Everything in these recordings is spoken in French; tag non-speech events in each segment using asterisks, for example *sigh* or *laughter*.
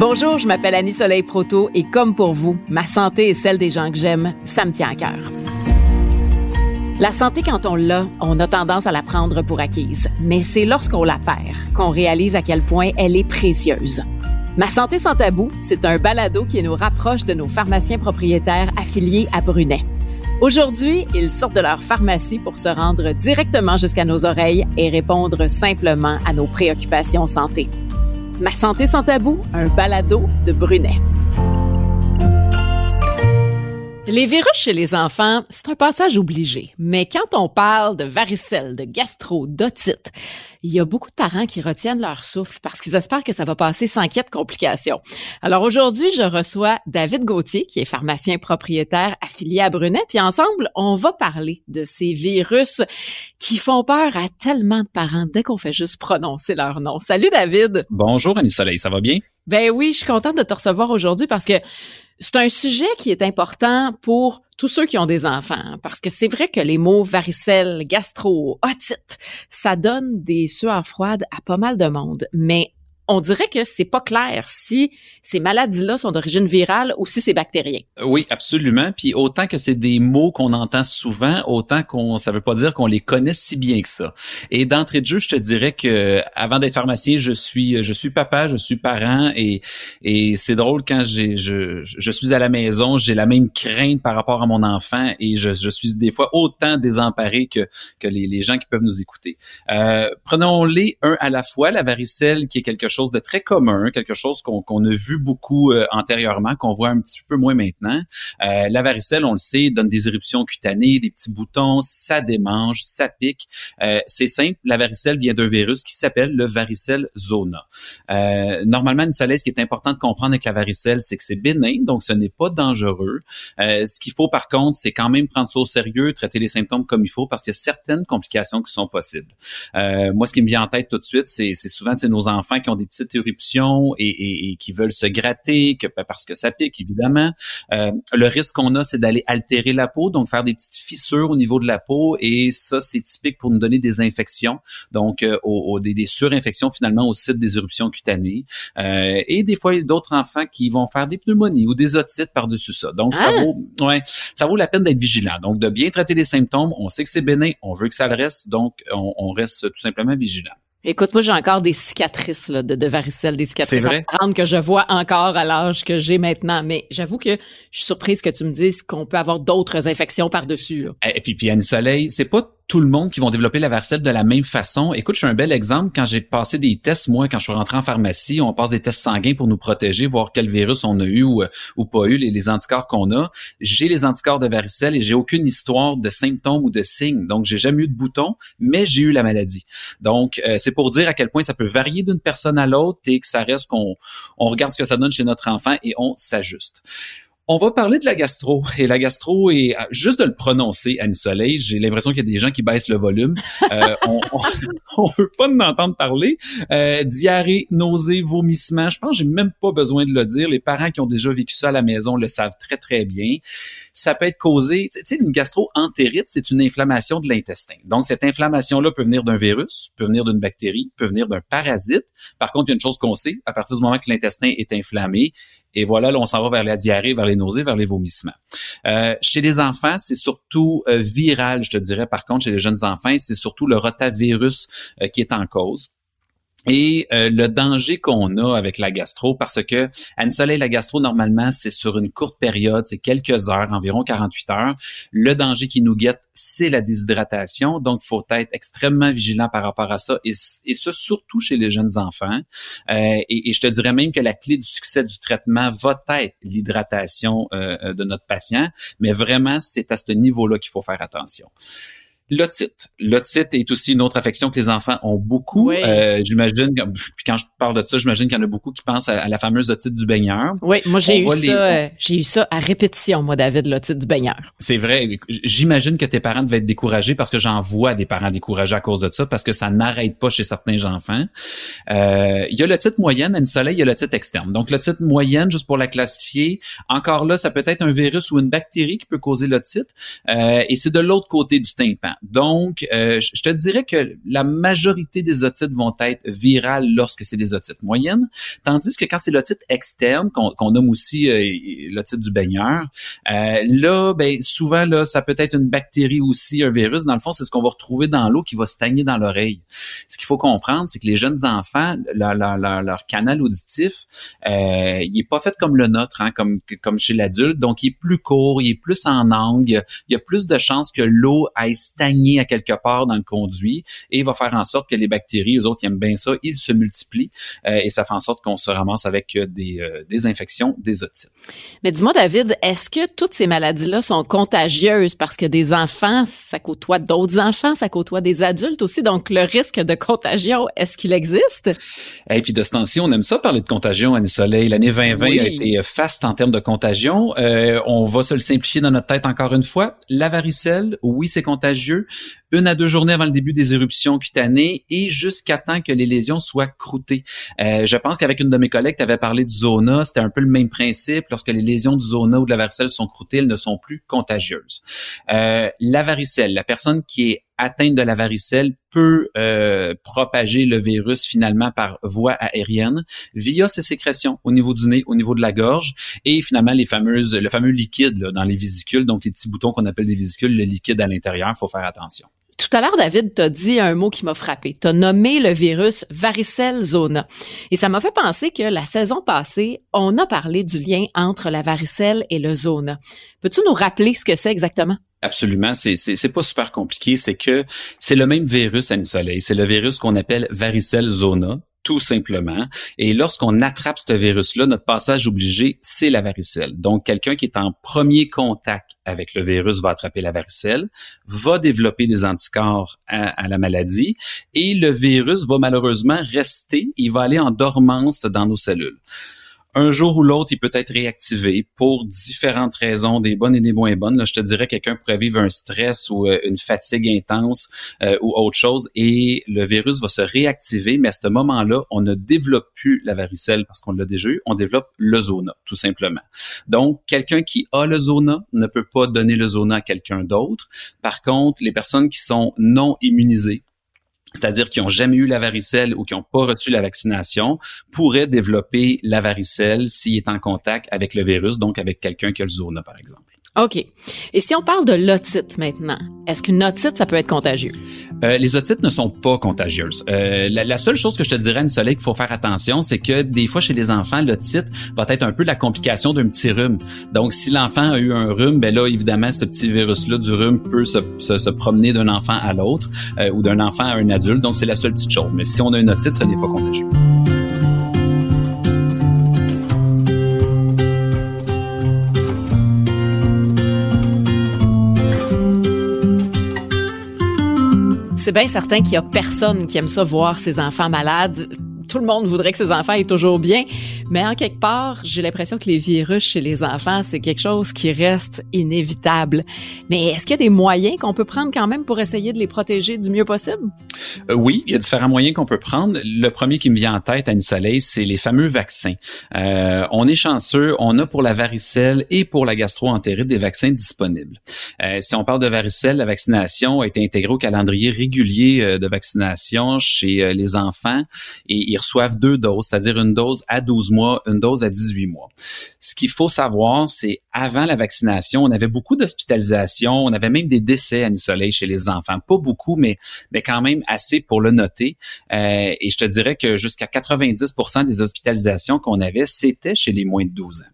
Bonjour, je m'appelle Annie Soleil Proto et comme pour vous, ma santé et celle des gens que j'aime, ça me tient à cœur. La santé, quand on l'a, on a tendance à la prendre pour acquise. Mais c'est lorsqu'on la perd qu'on réalise à quel point elle est précieuse. Ma santé sans tabou, c'est un balado qui nous rapproche de nos pharmaciens propriétaires affiliés à Brunet. Aujourd'hui, ils sortent de leur pharmacie pour se rendre directement jusqu'à nos oreilles et répondre simplement à nos préoccupations santé. Ma santé sans tabou, un balado de Brunet. Les virus chez les enfants, c'est un passage obligé. Mais quand on parle de varicelle, de gastro, d'otite, il y a beaucoup de parents qui retiennent leur souffle parce qu'ils espèrent que ça va passer sans qu'il y ait de complications. Alors aujourd'hui, je reçois David Gauthier, qui est pharmacien propriétaire affilié à Brunet, puis ensemble, on va parler de ces virus qui font peur à tellement de parents dès qu'on fait juste prononcer leur nom. Salut David. Bonjour Annie Soleil, ça va bien? Ben oui, je suis contente de te recevoir aujourd'hui parce que c'est un sujet qui est important pour tous ceux qui ont des enfants, parce que c'est vrai que les mots varicelle, gastro, otite, ça donne des sueurs froides à pas mal de monde. Mais on dirait que c'est pas clair si ces maladies-là sont d'origine virale ou si c'est bactérien. Oui, absolument. Puis autant que c'est des mots qu'on entend souvent, autant qu'on ça veut pas dire qu'on les connaît si bien que ça. Et d'entrée de jeu, je te dirais que avant d'être pharmacien, je suis je suis papa, je suis parent et et c'est drôle quand j'ai je, je suis à la maison, j'ai la même crainte par rapport à mon enfant et je, je suis des fois autant désemparé que que les, les gens qui peuvent nous écouter. Euh, prenons-les un à la fois, la varicelle qui est quelque chose de très commun, quelque chose qu'on a vu beaucoup euh, antérieurement, qu'on voit un petit peu moins maintenant. Euh, la varicelle, on le sait, donne des éruptions cutanées, des petits boutons, ça démange, ça pique. Euh, c'est simple, la varicelle vient d'un virus qui s'appelle le varicelle zona. normalement, une soleil, ce qui est important de comprendre avec la varicelle, c'est que c'est bénin, donc ce n'est pas dangereux. ce qu'il faut par contre, c'est quand même prendre ça au sérieux, traiter les symptômes comme il faut, parce qu'il y a certaines complications qui sont possibles. moi, ce qui me vient en tête tout de suite, c'est souvent nos enfants qui ont des petite éruption et, et, qui veulent se gratter, que parce que ça pique évidemment. Euh, le risque qu'on a, c'est d'aller altérer la peau, donc faire des petites fissures au niveau de la peau, et ça, c'est typique pour nous donner des infections, donc euh, au, des, des, surinfections finalement au site des éruptions cutanées. Euh, et des fois, il y a d'autres enfants qui vont faire des pneumonies ou des otites par-dessus ça. Donc, ça ah! vaut, ouais, ça vaut la peine d'être vigilant. Donc, de bien traiter les symptômes. On sait que c'est bénin, on veut que ça le reste, donc on, on reste tout simplement vigilant. Écoute, moi, j'ai encore des cicatrices là, de, de varicelle, des cicatrices vrai? que je vois encore à l'âge que j'ai maintenant. Mais j'avoue que je suis surprise que tu me dises qu'on peut avoir d'autres infections par-dessus. Et puis, puis Anne Soleil, c'est pas tout le monde qui vont développer la varicelle de la même façon. Écoute, je suis un bel exemple. Quand j'ai passé des tests, moi, quand je suis rentré en pharmacie, on passe des tests sanguins pour nous protéger, voir quel virus on a eu ou, ou pas eu, les, les anticorps qu'on a. J'ai les anticorps de varicelle et j'ai aucune histoire de symptômes ou de signes. Donc, j'ai jamais eu de bouton, mais j'ai eu la maladie. Donc, euh, c'est pour dire à quel point ça peut varier d'une personne à l'autre et que ça reste qu'on on regarde ce que ça donne chez notre enfant et on s'ajuste. On va parler de la gastro. Et la gastro est euh, juste de le prononcer, Anne Soleil. J'ai l'impression qu'il y a des gens qui baissent le volume. Euh, *laughs* on, on, veut pas nous entendre parler. Euh, diarrhée, nausée, vomissement. Je pense que j'ai même pas besoin de le dire. Les parents qui ont déjà vécu ça à la maison le savent très très bien. Ça peut être causé. Tu sais, une gastro-entérite, c'est une inflammation de l'intestin. Donc cette inflammation-là peut venir d'un virus, peut venir d'une bactérie, peut venir d'un parasite. Par contre, il y a une chose qu'on sait. À partir du moment que l'intestin est inflammé, et voilà, là, on s'en va vers la diarrhée, vers les nausées, vers les vomissements. Euh, chez les enfants, c'est surtout euh, viral, je te dirais. Par contre, chez les jeunes enfants, c'est surtout le rotavirus euh, qui est en cause et euh, le danger qu'on a avec la gastro, parce que à une soleil, la gastro, normalement, c'est sur une courte période, c'est quelques heures, environ 48 heures. Le danger qui nous guette, c'est la déshydratation. Donc, faut être extrêmement vigilant par rapport à ça, et, et ce, surtout chez les jeunes enfants. Euh, et, je te dirais même que la clé du succès du traitement va être l'hydratation euh, de notre patient, mais vraiment, c'est à ce niveau-là qu'il faut faire attention. L'otite. L'otite est aussi une autre affection que les enfants ont beaucoup. Euh, j'imagine, puis quand je parle de ça, j'imagine qu'il y en a beaucoup qui pensent à, la fameuse otite du baigneur. Oui, moi j'ai eu ça, euh, j'ai eu ça à répétition, moi David, l'otite du baigneur. C'est vrai. J'imagine que tes parents devaient être découragés parce que j'en vois des parents découragés à cause de ça parce que ça n'arrête pas chez certains enfants. Euh, il y a l'otite moyenne, à une soleil, il y a l'otite externe. Donc l'otite moyenne, juste pour la classifier, encore là, ça peut être un virus ou une bactérie qui peut causer l'otite, euh, et c'est de l'autre côté du tympan. Donc, euh, je te dirais que la majorité des otites vont être virales lorsque c'est des otites moyennes, tandis que quand c'est l'otite externe, qu'on nomme aussi euh, l'otite du baigneur, euh, là, ben, souvent, là, ça peut être une bactérie aussi, un virus. Dans le fond, c'est ce qu'on va retrouver dans l'eau qui va stagner dans l'oreille. Ce qu'il faut comprendre, c'est que les jeunes enfants, leur, leur, leur canal auditif, euh, il est pas fait comme le nôtre, hein, comme, comme chez l'adulte. Donc, il est plus court, il est plus en angle. Il y a plus de chances que l'eau aille stagner à quelque part dans le conduit et va faire en sorte que les bactéries, eux autres, ils aiment bien ça, ils se multiplient euh, et ça fait en sorte qu'on se ramasse avec euh, des, euh, des infections, des otites. Mais dis-moi, David, est-ce que toutes ces maladies-là sont contagieuses? Parce que des enfants, ça côtoie d'autres enfants, ça côtoie des adultes aussi, donc le risque de contagion, est-ce qu'il existe? Et puis de ce temps-ci, on aime ça parler de contagion, Annie Soleil. L'année 2020 a été faste en termes de contagion. on va se le simplifier dans notre tête encore une fois. La varicelle, oui, c'est contagieux une à deux journées avant le début des éruptions cutanées et jusqu'à temps que les lésions soient croûtées. Euh, je pense qu'avec une de mes collègues, tu avais parlé du zona, c'était un peu le même principe. Lorsque les lésions du zona ou de la varicelle sont croûtées, elles ne sont plus contagieuses. Euh, la varicelle, la personne qui est atteinte de la varicelle peut euh, propager le virus finalement par voie aérienne via ses sécrétions au niveau du nez, au niveau de la gorge et finalement les fameuses, le fameux liquide dans les vésicules, donc les petits boutons qu'on appelle des vésicules, le liquide à l'intérieur, faut faire attention. Tout à l'heure, David t'a dit un mot qui m'a frappé. T'as nommé le virus varicelle zona. Et ça m'a fait penser que la saison passée, on a parlé du lien entre la varicelle et le zona. Peux-tu nous rappeler ce que c'est exactement? Absolument, c'est c'est pas super compliqué, c'est que c'est le même virus à soleil, c'est le virus qu'on appelle varicelle zona tout simplement. Et lorsqu'on attrape ce virus-là, notre passage obligé, c'est la varicelle. Donc, quelqu'un qui est en premier contact avec le virus va attraper la varicelle, va développer des anticorps à, la maladie et le virus va malheureusement rester, il va aller en dormance dans nos cellules un jour ou l'autre, il peut être réactivé pour différentes raisons, des bonnes et des moins bonnes. Là, je te dirais quelqu'un pourrait vivre un stress ou euh, une fatigue intense euh, ou autre chose et le virus va se réactiver, mais à ce moment-là, on ne développe plus la varicelle parce qu'on l'a déjà eu, on développe le zona, tout simplement. Donc, quelqu'un qui a le zona ne peut pas donner le zona à quelqu'un d'autre. Par contre, les personnes qui sont non immunisées, c'est-à-dire qui ont jamais eu la varicelle ou qui n'ont pas reçu la vaccination, pourraient développer la varicelle s'il est en contact avec le virus, donc avec quelqu'un qui a le zona, par exemple. OK. Et si on parle de l'otite maintenant, est-ce qu'une otite, ça peut être contagieux? Euh, les otites ne sont pas contagieuses. Euh, la, seule chose que je te dirais, une soleil, qu'il faut faire attention, c'est que des fois, chez les enfants, l'otite va être un peu la complication d'un petit rhume. Donc, si l'enfant a eu un rhume, ben là, évidemment, ce petit virus-là du rhume peut se, se, promener d'un enfant à l'autre euh, ou d'un enfant à un adulte. Donc, c'est la seule petite chose. Mais si on a une otite, ce n'est pas contagieux. C'est bien certain qu'il y a personne qui aime ça voir ses enfants malades tout le monde voudrait que ses enfants aient toujours bien, mais en quelque part, j'ai l'impression que les virus chez les enfants, c'est quelque chose qui reste inévitable. Mais est-ce qu'il y a des moyens qu'on peut prendre quand même pour essayer de les protéger du mieux possible? Euh, oui, il y a différents moyens qu'on peut prendre. Le premier qui me vient en tête, Anne Soleil, c'est les fameux vaccins. Euh, on est chanceux, on a pour la varicelle et pour la gastro-entérite des vaccins disponibles. Euh, si on parle de varicelle, la vaccination a été intégrée au calendrier régulier euh, de vaccination chez euh, les enfants et il reçoivent deux doses, c'est-à-dire une dose à 12 mois, une dose à 18 mois. Ce qu'il faut savoir, c'est avant la vaccination, on avait beaucoup d'hospitalisations, on avait même des décès à soleil chez les enfants. Pas beaucoup, mais, mais quand même assez pour le noter. Euh, et je te dirais que jusqu'à 90% des hospitalisations qu'on avait, c'était chez les moins de 12 ans.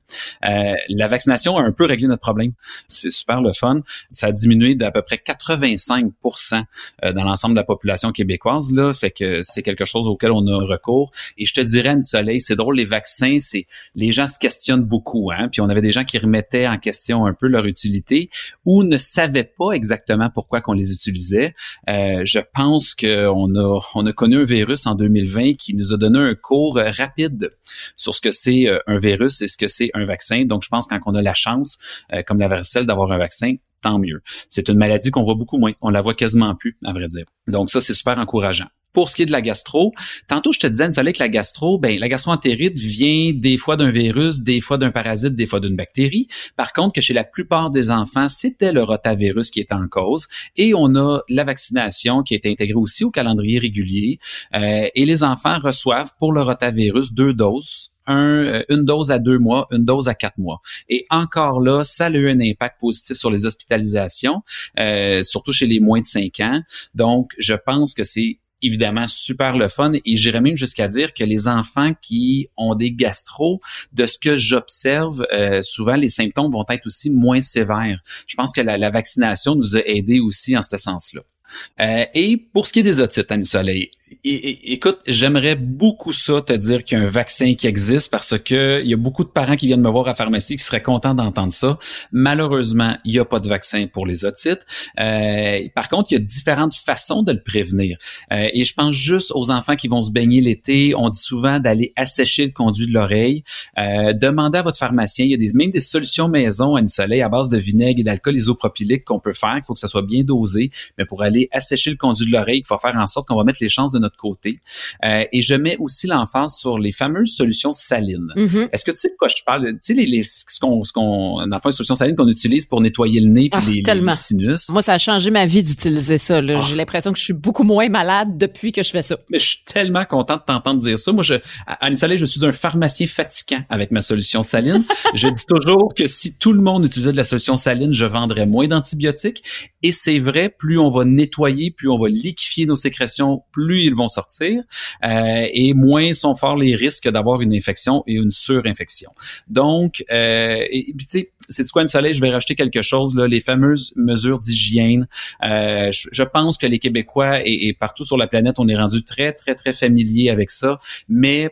Euh, la vaccination a un peu réglé notre problème. C'est super le fun. Ça a diminué d'à peu près 85% euh, dans l'ensemble de la population québécoise. Là, fait que c'est quelque chose auquel on a recours et je te dirais, Anne Soleil, c'est drôle, les vaccins, c'est les gens se questionnent beaucoup, hein. Puis on avait des gens qui remettaient en question un peu leur utilité ou ne savaient pas exactement pourquoi qu'on les utilisait. Euh, je pense qu'on a on a connu un virus en 2020 qui nous a donné un cours rapide sur ce que c'est euh, un virus et ce que c'est un vaccin. Donc je pense quand on a la chance, euh, comme la varicelle, d'avoir un vaccin, tant mieux. C'est une maladie qu'on voit beaucoup moins. On la voit quasiment plus, à vrai dire. Donc ça, c'est super encourageant. Pour ce qui est de la gastro, tantôt je te disais, Soleil, que la gastro, ben la gastroentérite vient des fois d'un virus, des fois d'un parasite, des fois d'une bactérie. Par contre, que chez la plupart des enfants, c'était le rotavirus qui était en cause. Et on a la vaccination qui est intégrée aussi au calendrier régulier. Euh, et les enfants reçoivent pour le rotavirus deux doses un, euh, une dose à deux mois, une dose à quatre mois. Et encore là, ça a eu un impact positif sur les hospitalisations, euh, surtout chez les moins de cinq ans. Donc, je pense que c'est évidemment super le fun et j'irais même jusqu'à dire que les enfants qui ont des gastro, de ce que j'observe, euh, souvent les symptômes vont être aussi moins sévères. Je pense que la, vaccination nous a aidés aussi en ce sens-là. Euh, et pour ce qui est des otites, Annie Soleil, écoute, j'aimerais beaucoup ça te dire qu'il y a un vaccin qui existe parce que il y a beaucoup de parents qui viennent me voir à la pharmacie qui seraient contents d'entendre ça. Malheureusement, il n'y a pas de vaccin pour les otites. Euh, par contre, il y a différentes façons de le prévenir. Euh, et je pense juste aux enfants qui vont se baigner l'été. On dit souvent d'aller assécher le conduit de l'oreille. Euh, demandez à votre pharmacien. Il y a des, même des solutions maison, Annie Soleil, à base de vinaigre et d'alcool isopropylique qu'on peut faire. Il faut que ça soit bien dosé. Mais pour aller assécher le conduit de l'oreille, il faut faire en sorte qu'on va mettre les chances de notre côté. Euh, et je mets aussi l'emphase sur les fameuses solutions salines. Mm-hmm. Est-ce que tu sais de quoi je parle? Tu sais, les, les, ce qu'on, ce qu'on, dans le fond, les solutions salines qu'on utilise pour nettoyer le nez et ah, les, les, sinus. Moi, ça a changé ma vie d'utiliser ça. Ah. J'ai l'impression que je suis beaucoup moins malade depuis que je fais ça. Mais je suis tellement content de t'entendre dire ça. Moi, je, Annie Soleil, je suis un pharmacien fatigant avec ma solution saline. *laughs* je dis toujours que si tout le monde utilisait de la solution saline, je vendrais moins d'antibiotiques. Et c'est vrai, plus on va nettoyer, plus on va liquifier nos sécrétions, plus ils vont sortir euh, et moins sont forts les risques d'avoir une infection et une surinfection. Donc, euh, et, tu sais, c'est quoi une soleil, je vais rajouter quelque chose là, les fameuses mesures d'hygiène. Euh, je, pense que les Québécois et, et partout sur la planète, on est rendu très très très familier avec ça, mais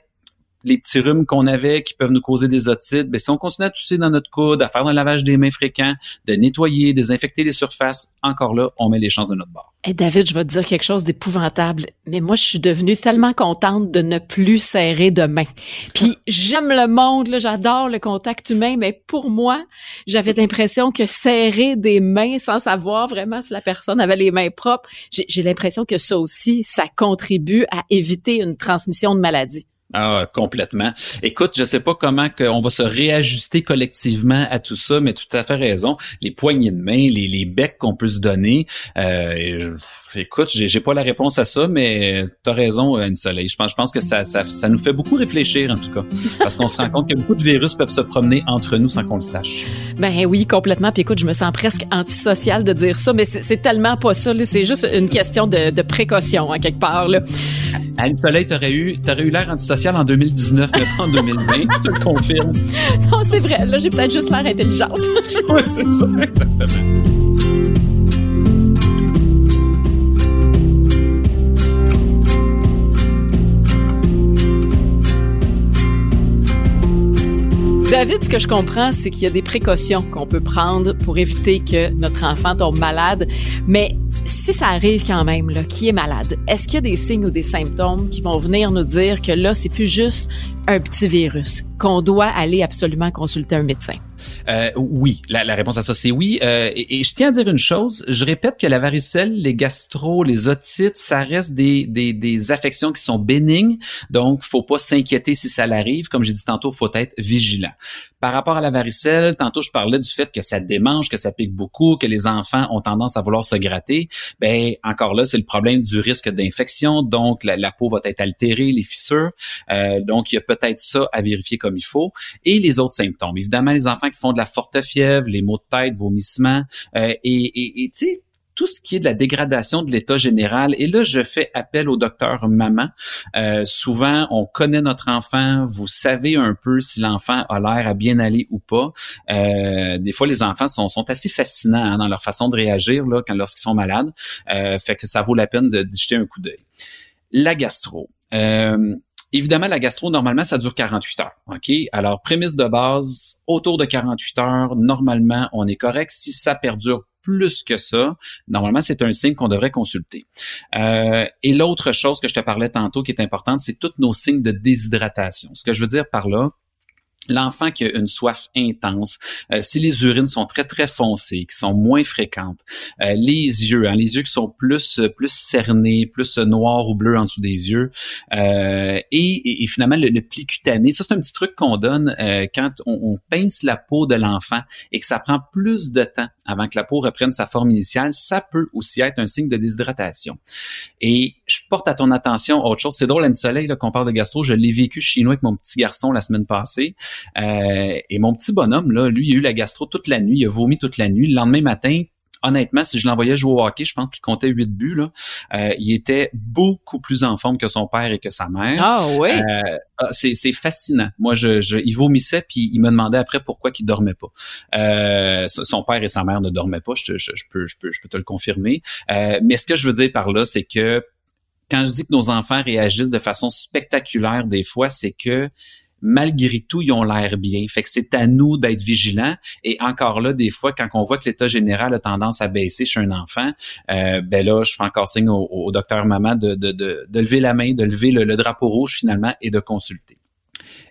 les petits rhumes qu'on avait qui peuvent nous causer des otites, ben si on continue à tousser dans notre coude, à faire un lavage des mains fréquent, de nettoyer, désinfecter les surfaces, encore là, on met les chances de notre bord. Et David, je vais te dire quelque chose d'épouvantable, mais moi, je suis devenue tellement contente de ne plus serrer de main. Puis j'aime le monde, j'adore le contact humain, mais pour moi, j'avais l'impression que serrer des mains sans savoir vraiment si la personne avait les mains propres, j'ai l'impression que ça aussi, ça contribue à éviter une transmission de maladie. Ah, complètement. Écoute, je sais pas comment on va se réajuster collectivement à tout ça, mais tout à fait raison. Les poignées de main, les, les becs qu'on peut se donner. Euh, écoute, j'ai pas la réponse à ça, mais tu as raison, Anne Soleil. Je pense, je pense que ça, ça, ça nous fait beaucoup réfléchir, en tout cas. Parce qu'on se rend compte que beaucoup de virus peuvent se promener entre nous sans qu'on le sache. Ben oui, complètement. Puis écoute, je me sens presque antisocial de dire ça, mais c'est tellement pas ça. C'est juste une question de, de précaution, en quelque part. Là. Anne Soleil, t'aurais eu, aurais eu l'air antisocial en 2019, mais pas en 2020, *laughs* je te le confirme. Non, c'est vrai. Là, j'ai peut-être juste l'air intelligente. *laughs* oui, c'est ça, exactement. David, ce que je comprends, c'est qu'il y a des précautions qu'on peut prendre pour éviter que notre enfant tombe malade. Mais si ça arrive quand même, là, qui est malade, est-ce qu'il y a des signes ou des symptômes qui vont venir nous dire que là, c'est plus juste un petit virus, qu'on doit aller absolument consulter un médecin? Euh, oui, la, la, réponse à ça, c'est oui. Euh, et, et, je tiens à dire une chose, je répète que la varicelle, les gastro, les otites, ça reste des, des, des affections qui sont bénignes, donc faut pas s'inquiéter si ça l'arrive. Comme j'ai dit tantôt, faut être vigilant. Par rapport à la varicelle, tantôt je parlais du fait que ça démange, que ça pique beaucoup, que les enfants ont tendance à vouloir se gratter. Ben encore là, c'est le problème du risque d'infection, donc la, la, peau va être altérée, les fissures. Euh, donc il y a peut-être ça à vérifier comme il faut. Et les autres symptômes, évidemment, les enfants font de la forte fièvre, les maux de tête, vomissements, euh, et tu sais tout ce qui est de la dégradation de l'état général. Et là, je fais appel au docteur maman. Euh, souvent, on connaît notre enfant. Vous savez un peu si l'enfant a l'air à bien aller ou pas. Euh, des fois, les enfants sont, sont assez fascinants hein, dans leur façon de réagir là, lorsqu'ils sont malades. Fait que ça vaut la peine de, jeter un coup d'œil. La gastro. Évidemment, la gastro, normalement, ça dure 48 heures. OK? Alors, prémisse de base, autour de 48 heures, normalement, on est correct. Si ça perdure plus que ça, normalement, c'est un signe qu'on devrait consulter. Euh, et l'autre chose que je te parlais tantôt qui est importante, c'est tous nos signes de déshydratation. Ce que je veux dire par là, L'enfant qui a une soif intense, euh, si les urines sont très très foncées, qui sont moins fréquentes, euh, les yeux, hein, les yeux qui sont plus plus cernés, plus noirs ou bleus en dessous des yeux, euh, et, et, finalement le, pli cutané, ça c'est un petit truc qu'on donne quand on, on, pince la peau de l'enfant et que ça prend plus de temps avant que la peau reprenne sa forme initiale, ça peut aussi être un signe de déshydratation. Et je porte à ton attention autre chose, c'est drôle, Anne Soleil qu'on parle de gastro, je l'ai vécu chez nous avec mon petit garçon la semaine passée. Euh, et mon petit bonhomme, là, lui, il a eu la gastro toute la nuit, il a vomi toute la nuit. Le lendemain matin, honnêtement, si je l'envoyais jouer au hockey, je pense qu'il comptait huit buts. Là. Euh, il était beaucoup plus en forme que son père et que sa mère. Ah oui. Euh, ah, c'est, fascinant. Moi, je, je, il vomissait puis il me demandait après pourquoi il dormait pas. Euh, son père et sa mère ne dormaient pas. Je, je, peux, je peux, je peux te le confirmer. mais ce que je veux dire par là, c'est que quand je dis que nos enfants réagissent de façon spectaculaire des fois, c'est que malgré tout, ils ont l'air bien. Fait que c'est à nous d'être vigilants. Et encore là, des fois, quand on voit que l'état général a tendance à baisser chez un enfant, euh, ben là, je fais encore signe au, docteur maman de, lever la main, de lever le drapeau rouge finalement et de consulter.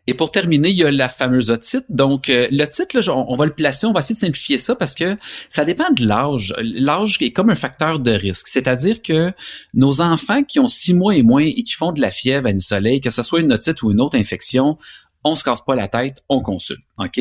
Et pour terminer, il y a la fameuse otite. Donc, euh, le titre, on, va le placer, on va essayer de simplifier ça parce que ça dépend de l'âge. L'âge est comme un facteur de risque. C'est-à-dire que nos enfants qui ont six mois et moins et qui font de la fièvre à une soleil, que ce soit une otite ou une autre infection, on se casse pas la tête, on consulte. OK?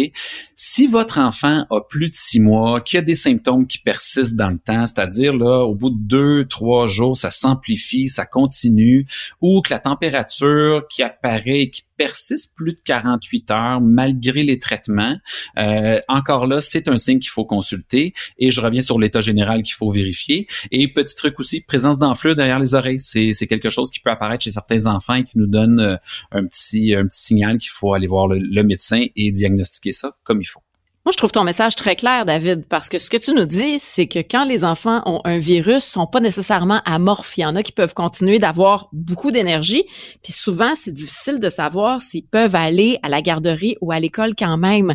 Si votre enfant a plus de six mois, qui a des symptômes qui persistent dans le temps, c'est-à-dire là, au bout de deux, trois jours, ça s'amplifie, ça continue, ou que la température qui apparaît, qui persiste plus de 48 heures malgré les traitements, euh, encore là, c'est un signe qu'il faut consulter. Et je reviens sur l'état général qu'il faut vérifier. Et petit truc aussi, présence d'enflure derrière les oreilles. C'est, c'est quelque chose qui peut apparaître chez certains enfants et qui nous donne euh, un petit, un petit signal qu'il faut aller voir le médecin et diagnostiquer ça comme il faut. Moi, je trouve ton message très clair, David, parce que ce que tu nous dis, c'est que quand les enfants ont un virus, sont pas nécessairement amorphes. Il y en a qui peuvent continuer d'avoir beaucoup d'énergie, puis souvent, c'est difficile de savoir s'ils peuvent aller à la garderie ou à l'école quand même.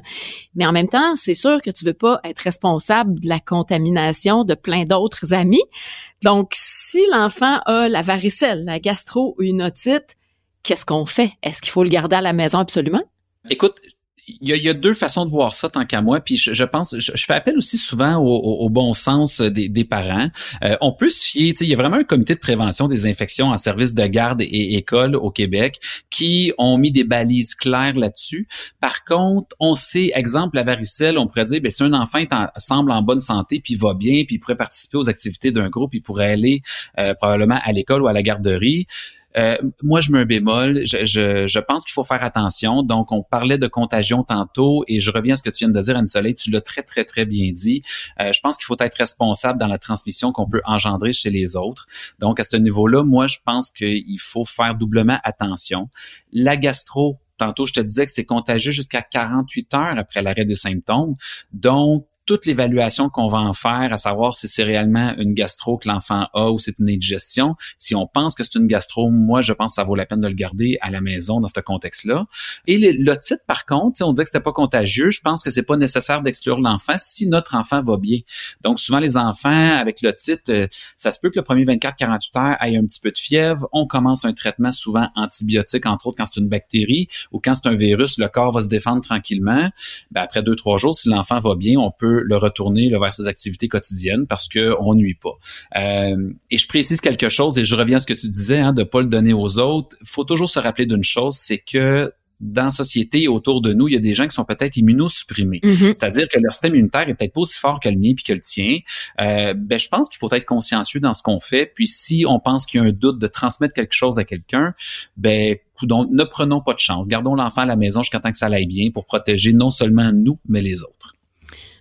Mais en même temps, c'est sûr que tu veux pas être responsable de la contamination de plein d'autres amis. Donc, si l'enfant a la varicelle, la gastro ou une otite, qu'est-ce qu'on fait? Est-ce qu'il faut le garder à la maison absolument? Écoute, il y, a, deux façons de voir ça tant qu'à moi. Puis je, pense, je, fais appel aussi souvent au, bon sens des, parents. Euh, on peut se fier, il y a vraiment un comité de prévention des infections en service de garde et école au Québec qui ont mis des balises claires là-dessus. Par contre, on sait, exemple, la varicelle, on pourrait dire, ben, si un enfant semble en bonne santé, puis va bien, puis il pourrait participer aux activités d'un groupe, il pourrait aller euh, probablement à l'école ou à la garderie. Euh, moi, je mets un bémol. Je, je, je pense qu'il faut faire attention. Donc, on parlait de contagion tantôt et je reviens à ce que tu viens de dire, Anne-Soleil. Tu l'as très, très, très bien dit. Euh, je pense qu'il faut être responsable dans la transmission qu'on peut engendrer chez les autres. Donc, à ce niveau-là, moi, je pense qu'il faut faire doublement attention. La gastro, Tantôt, je te disais que c'est contagieux jusqu'à 48 heures après l'arrêt des symptômes. Donc, toute l'évaluation qu'on va en faire, à savoir si c'est réellement une gastro que l'enfant a ou c'est une indigestion. Si on pense que c'est une gastro, moi, je pense que ça vaut la peine de le garder à la maison dans ce contexte-là. Et le, titre, par contre, on dit que c'était pas contagieux. Je pense que c'est pas nécessaire d'exclure l'enfant si notre enfant va bien. Donc, souvent, les enfants, avec le titre, euh, ça se peut que le premier 24-48 heures aille un petit peu de fièvre. On commence un traitement souvent antibiotique, entre autres quand c'est une bactérie ou quand c'est un virus, le corps va se défendre tranquillement. Ben, après deux, trois jours, si l'enfant va bien, on peut le retourner vers ses activités quotidiennes parce qu'on nuit pas. Euh, et je précise quelque chose et je reviens à ce que tu disais, hein, de pas le donner aux autres. Il faut toujours se rappeler d'une chose, c'est que dans la société autour de nous, il y a des gens qui sont peut-être immunosupprimés. Mm-hmm. C'est-à-dire que leur système immunitaire est peut-être pas aussi fort que le mien puis que le tien. Euh, ben, je pense qu'il faut être consciencieux dans ce qu'on fait. Puis si on pense qu'il y a un doute de transmettre quelque chose à quelqu'un, ben donc, ne prenons pas de chance. Gardons l'enfant à la maison jusqu'à temps que ça aille bien pour protéger non seulement nous, mais les autres.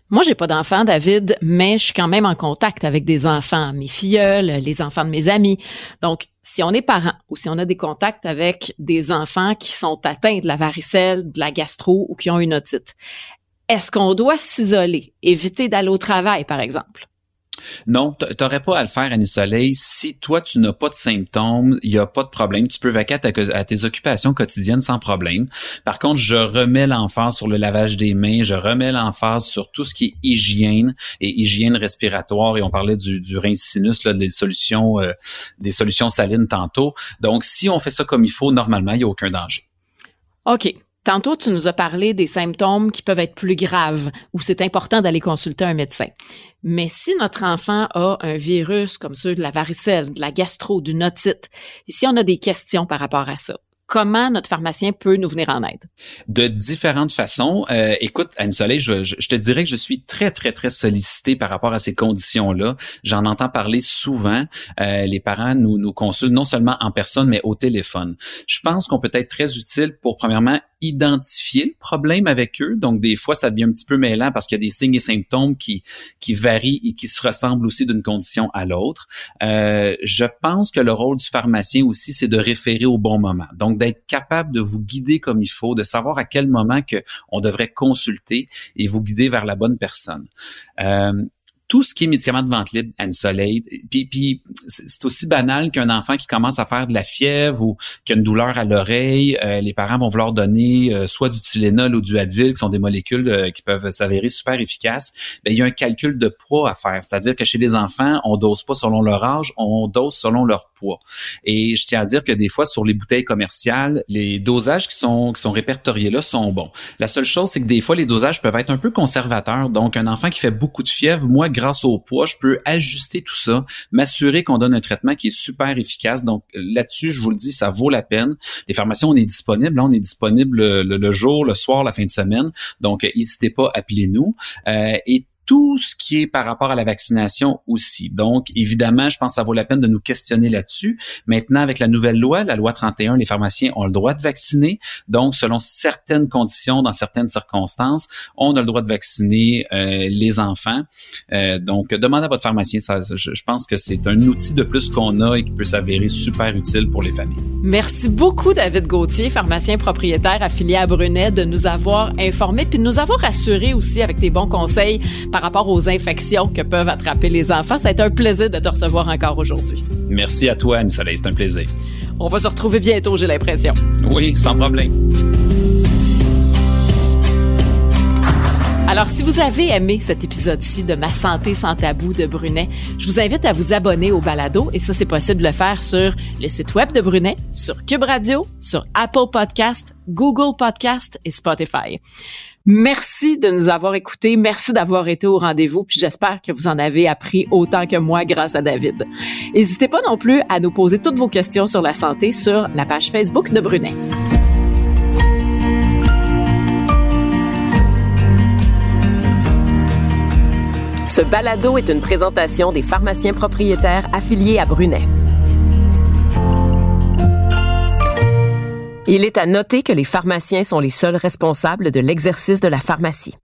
Moi, j'ai pas d'enfants, David, mais je suis quand même en contact avec des enfants, mes filleuls, les enfants de mes amis. Donc, si on est parent ou si on a des contacts avec des enfants qui sont atteints de la varicelle, de la gastro ou qui ont une otite, est-ce qu'on doit s'isoler, éviter d'aller au travail, par exemple? Non, t'aurais pas à le faire, Annie Soleil. Si toi, tu n'as pas de symptômes, il n'y a pas de problème. Tu peux vaquer à, tes occupations quotidiennes sans problème. Par contre, je remets l'emphase sur le lavage des mains, je remets l'emphase sur tout ce qui est hygiène et hygiène respiratoire. Et on parlait du, du sinus, là, des solutions, euh, des solutions salines tantôt. Donc, si on fait ça comme il faut, normalement, il n'y a aucun danger. OK. Tantôt, tu nous as parlé des symptômes qui peuvent être plus graves, où c'est important d'aller consulter un médecin. Mais si notre enfant a un virus comme ceux de la varicelle, de la gastro, du otite, si on a des questions par rapport à ça, comment notre pharmacien peut nous venir en aide? De différentes façons. Euh, écoute, Anne-Soleil, je, je, te dirais que je suis très, très, très sollicité par rapport à ces conditions-là. J'en entends parler souvent. Euh, les parents nous, nous consultent non seulement en personne, mais au téléphone. Je pense qu'on peut être très utile pour, premièrement, identifier le problème avec eux. Donc, des fois, ça devient un petit peu mêlant parce qu'il y a des signes et symptômes qui, qui varient et qui se ressemblent aussi d'une condition à l'autre. Euh, je pense que le rôle du pharmacien aussi, c'est de référer au bon moment. D'être capable de vous guider comme il faut, de savoir à quel moment que on devrait consulter et vous guider vers la bonne personne. Euh, tout ce qui est médicaments de vente libre, Ansolate, puis, puis c'est aussi banal qu'un enfant qui commence à faire de la fièvre ou qui a une douleur à l'oreille, euh, les parents vont vouloir donner euh, soit du Tylenol ou du Advil, qui sont des molécules euh, qui peuvent s'avérer super efficaces. Bien, il y a un calcul de poids à faire, c'est-à-dire que chez les enfants, on dose pas selon leur âge, on dose selon leur poids. Et je tiens à dire que des fois, sur les bouteilles commerciales, les dosages qui sont qui sont répertoriés là sont bons. La seule chose, c'est que des fois, les dosages peuvent être un peu conservateurs. Donc, un enfant qui fait beaucoup de fièvre, moi, grâce au poids, je peux ajuster tout ça, m'assurer qu'on donne un traitement qui est super efficace. Donc là-dessus, je vous le dis, ça vaut la peine. Les pharmacies, on est disponible. Là, on est disponible le, jour, le soir, la fin de semaine. Donc, n'hésitez pas, appelez-nous. Euh, tout ce qui est par rapport à la vaccination aussi. Donc, évidemment, je pense que ça vaut la peine de nous questionner là-dessus. Maintenant, avec la nouvelle loi, la loi 31, les pharmaciens ont le droit de vacciner. Donc, selon certaines conditions, dans certaines circonstances, on a le droit de vacciner euh, les enfants. Euh, donc, demandez à votre pharmacien. Ça, je, je pense que c'est un outil de plus qu'on a et qui peut s'avérer super utile pour les familles. Merci beaucoup, David Gauthier, pharmacien propriétaire affilié à Brunet, de nous avoir informés puis de nous avoir assurés aussi avec tes bons conseils par rapport aux infections que peuvent attraper les enfants. Ça a été un plaisir de te recevoir encore aujourd'hui. Merci à toi, Anne-Soleil. C'est un plaisir. On va se retrouver bientôt, j'ai l'impression. Oui, sans problème. Alors, si vous avez aimé cet épisode-ci de Ma santé sans tabou de Brunet, je vous invite à vous abonner au balado et ça, c'est possible de le faire sur le site web de Brunet, sur Cube Radio, sur Apple Podcast, Google Podcast et Spotify. Merci de nous avoir écoutés. Merci d'avoir été au rendez-vous. Puis j'espère que vous en avez appris autant que moi grâce à David. N'hésitez pas non plus à nous poser toutes vos questions sur la santé sur la page Facebook de Brunet. Ce balado est une présentation des pharmaciens propriétaires affiliés à Brunet. Il est à noter que les pharmaciens sont les seuls responsables de l'exercice de la pharmacie.